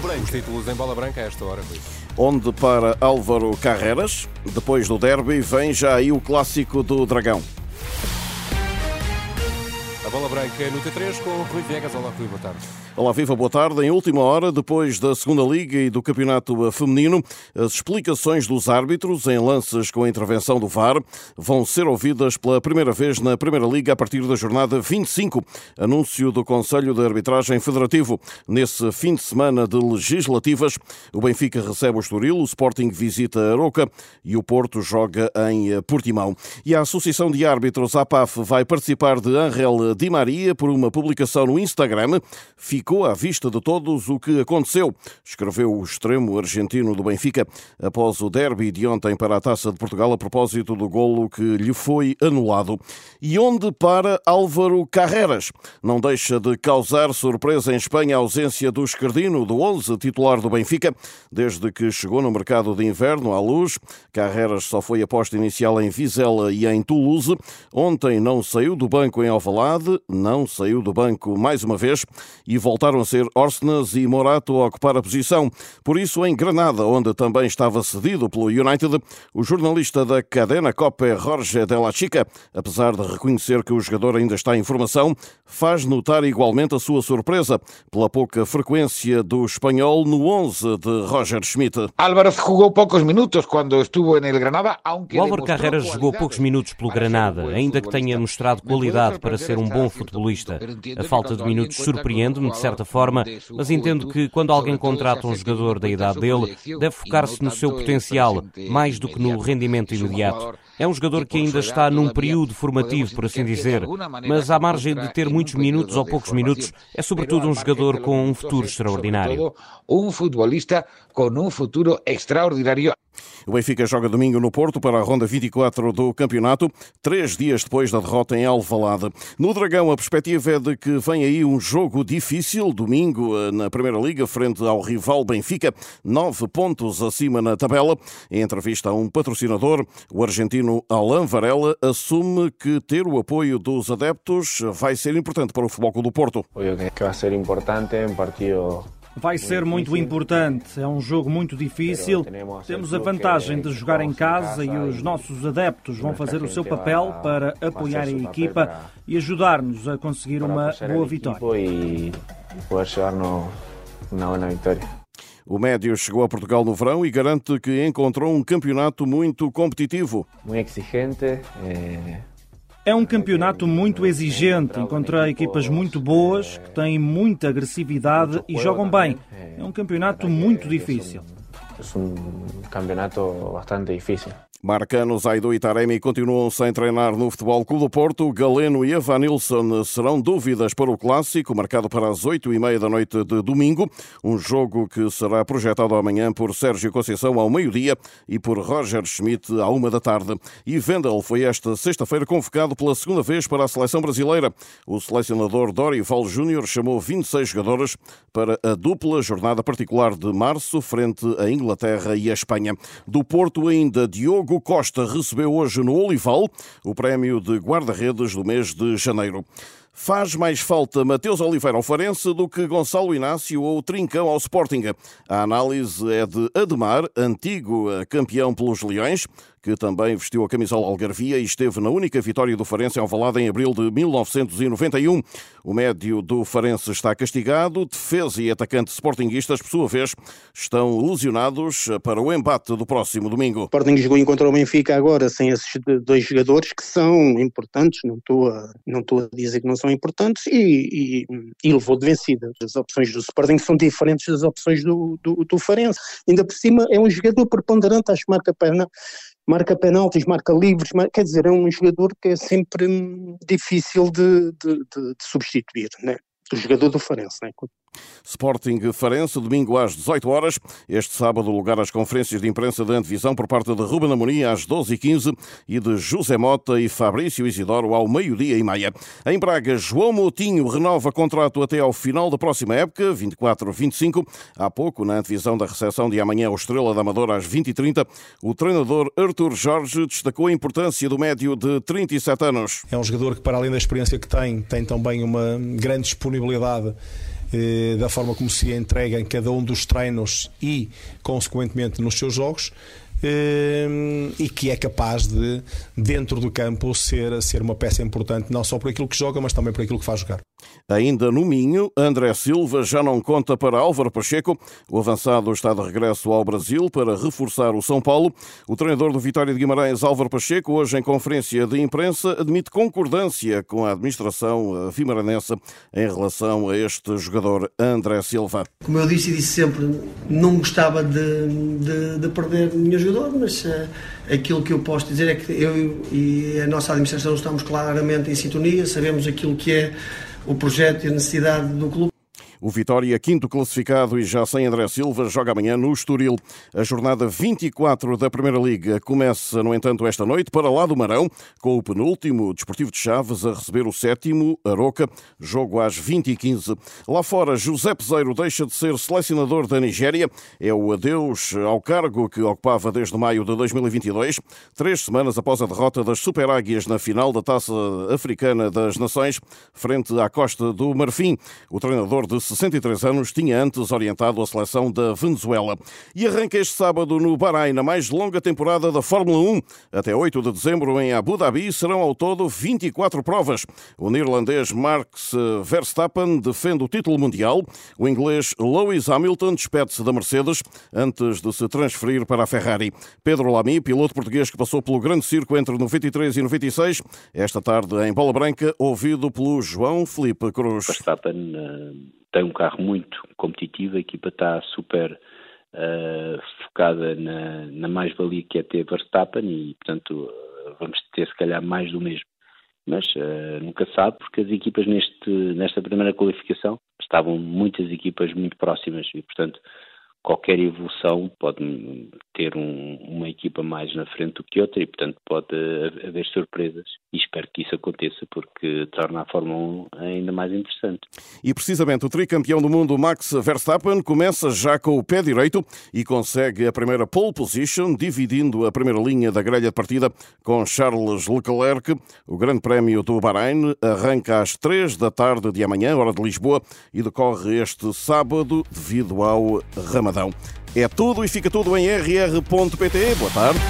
Branca. Os títulos em bola branca a esta hora, Rui. Onde para Álvaro Carreras, depois do derby, vem já aí o clássico do Dragão. A bola branca no T3 com Rui Viegas. Olá, Rui, boa tarde. Olá, viva, boa tarde. Em última hora, depois da segunda Liga e do Campeonato Feminino, as explicações dos árbitros em lances com a intervenção do VAR vão ser ouvidas pela primeira vez na Primeira Liga a partir da jornada 25. Anúncio do Conselho de Arbitragem Federativo. Nesse fim de semana de legislativas, o Benfica recebe o Estoril, o Sporting visita a Aroca e o Porto joga em Portimão. E a Associação de Árbitros, APAF, vai participar de Angel Di Maria por uma publicação no Instagram. Ficou à vista de todos o que aconteceu, escreveu o extremo argentino do Benfica após o derby de ontem para a Taça de Portugal a propósito do golo que lhe foi anulado. E onde para Álvaro Carreras? Não deixa de causar surpresa em Espanha a ausência do Escardino, do 11 titular do Benfica, desde que chegou no mercado de inverno à luz. Carreras só foi aposta inicial em Vizela e em Toulouse. Ontem não saiu do banco em Alvalade, não saiu do banco mais uma vez e voltaram a ser Orsnes e Morato a ocupar a posição. Por isso, em Granada, onde também estava cedido pelo United, o jornalista da cadena Copa Jorge de la Chica, apesar de reconhecer que o jogador ainda está em formação, faz notar igualmente a sua surpresa pela pouca frequência do espanhol no 11 de Roger Schmidt. Álvaro jogou poucos minutos quando estuvo em Granada, aunque o Álvaro Carreras jogou poucos minutos pelo Granada, ainda que tenha mostrado qualidade para ser um bom futebolista. A falta de minutos surpreende-me de certa forma, mas entendo que quando alguém contrata um jogador da idade dele, deve focar-se no seu potencial, mais do que no rendimento imediato. É um jogador que ainda está num período formativo, por assim dizer, mas à margem de ter muitos minutos ou poucos minutos, é sobretudo um jogador com um futuro extraordinário. Um futebolista com um futuro extraordinário. O Benfica joga domingo no Porto para a ronda 24 do campeonato, três dias depois da derrota em Alvalade. No Dragão, a perspectiva é de que vem aí um jogo difícil, domingo eh, na Primeira Liga, frente ao rival Benfica, nove pontos acima na tabela. Em entrevista a um patrocinador, o argentino Alain Varela assume que ter o apoio dos adeptos vai ser importante para o Futebol do Porto. Obviamente que vai ser importante em partido Vai ser muito importante, é um jogo muito difícil. Temos a vantagem de jogar em casa e os nossos adeptos vão fazer o seu papel para apoiar a equipa e ajudar-nos a conseguir uma boa vitória. O médio chegou a Portugal no verão e garante que encontrou um campeonato muito competitivo. Muito exigente. É um campeonato muito exigente. Encontrei equipas muito boas, que têm muita agressividade e jogam bem. É um campeonato muito difícil. É um campeonato bastante difícil. Marcano, Zaido e Taremi continuam sem treinar no Futebol Clube do Porto. Galeno e Evanilson serão dúvidas para o clássico, marcado para as oito e meia da noite de domingo. Um jogo que será projetado amanhã por Sérgio Conceição ao meio-dia e por Roger Schmidt à uma da tarde. E Vendel foi esta sexta-feira convocado pela segunda vez para a seleção brasileira. O selecionador Dorival Júnior chamou 26 jogadores para a dupla jornada particular de março frente à Inglaterra e à Espanha. Do Porto ainda Diogo Diogo Costa recebeu hoje no Olival o prémio de guarda-redes do mês de janeiro. Faz mais falta Mateus Oliveira ao Farense do que Gonçalo Inácio ou Trincão ao Sporting. A análise é de Ademar, antigo campeão pelos Leões, que também vestiu a camisola algarvia e esteve na única vitória do Farense em Alvalade em abril de 1991. O médio do Farense está castigado, defesa e atacante sportinguistas, por sua vez, estão lesionados para o embate do próximo domingo. O Sporting jogou encontrou o Benfica agora sem esses dois jogadores que são importantes, não estou a, não estou a dizer que não são importantes, e, e, e levou de vencida. As opções do Sporting são diferentes das opções do, do, do Farense. Ainda por cima é um jogador preponderante, acho que marca perna marca penaltis, marca livres, quer dizer, é um jogador que é sempre hum, difícil de, de, de, de substituir, né? o jogador do Farense. Né? Sporting Farense, domingo às 18 horas. Este sábado, lugar às conferências de imprensa da antevisão por parte de Ruben Amorim às 12h15 e de José Mota e Fabrício Isidoro ao meio-dia e meia. Em Braga, João Moutinho renova contrato até ao final da próxima época, 24-25. Há pouco, na antevisão da recepção de amanhã ao Estrela da Amadora às 20h30, o treinador Artur Jorge destacou a importância do médio de 37 anos. É um jogador que, para além da experiência que tem, tem também uma grande disponibilidade eh, da forma como se entrega em cada um dos treinos e, consequentemente, nos seus jogos. Ehm, e que é capaz de, dentro do campo, ser, ser uma peça importante, não só por aquilo que joga, mas também por aquilo que faz jogar. Ainda no Minho, André Silva já não conta para Álvaro Pacheco. O avançado está de regresso ao Brasil para reforçar o São Paulo. O treinador do Vitória de Guimarães, Álvaro Pacheco, hoje em conferência de imprensa, admite concordância com a administração vimaranense em relação a este jogador André Silva. Como eu disse e disse sempre, não gostava de, de, de perder nenhum jogador, mas uh, aquilo que eu posso dizer é que eu e a nossa administração estamos claramente em sintonia, sabemos aquilo que é o projeto e a necessidade do clube. O Vitória, quinto classificado e já sem André Silva, joga amanhã no Estoril. A jornada 24 da Primeira Liga começa, no entanto, esta noite para lá do Marão, com o penúltimo Desportivo de Chaves a receber o sétimo, Aroca, jogo às 20h15. Lá fora, José Peseiro deixa de ser selecionador da Nigéria. É o adeus ao cargo que ocupava desde maio de 2022, três semanas após a derrota das Super Águias na final da Taça Africana das Nações, frente à Costa do Marfim. O treinador de 63 anos, tinha antes orientado a seleção da Venezuela. E arranca este sábado no Bahrein a mais longa temporada da Fórmula 1. Até 8 de dezembro, em Abu Dhabi, serão ao todo 24 provas. O neerlandês Max Verstappen defende o título mundial. O inglês Lewis Hamilton despede-se da Mercedes antes de se transferir para a Ferrari. Pedro Lamy, piloto português que passou pelo grande circo entre 93 e 96, esta tarde em Bola Branca, ouvido pelo João Felipe Cruz. Verstappen uh tem um carro muito competitivo, a equipa está super uh, focada na, na mais-valia que é ter Verstappen e, portanto, uh, vamos ter se calhar mais do mesmo. Mas uh, nunca sabe, porque as equipas neste, nesta primeira qualificação estavam muitas equipas muito próximas e, portanto, qualquer evolução pode ter um, uma equipa mais na frente do que outra e, portanto, pode haver surpresas. E espero que isso aconteça porque torna a Fórmula 1 ainda mais interessante. E precisamente o tricampeão do mundo Max Verstappen começa já com o pé direito e consegue a primeira pole position, dividindo a primeira linha da grelha de partida com Charles Leclerc. O Grande Prémio do Bahrein arranca às três da tarde de amanhã, hora de Lisboa, e decorre este sábado devido ao Ramadão. É tudo e fica tudo em rr.pt. Boa tarde.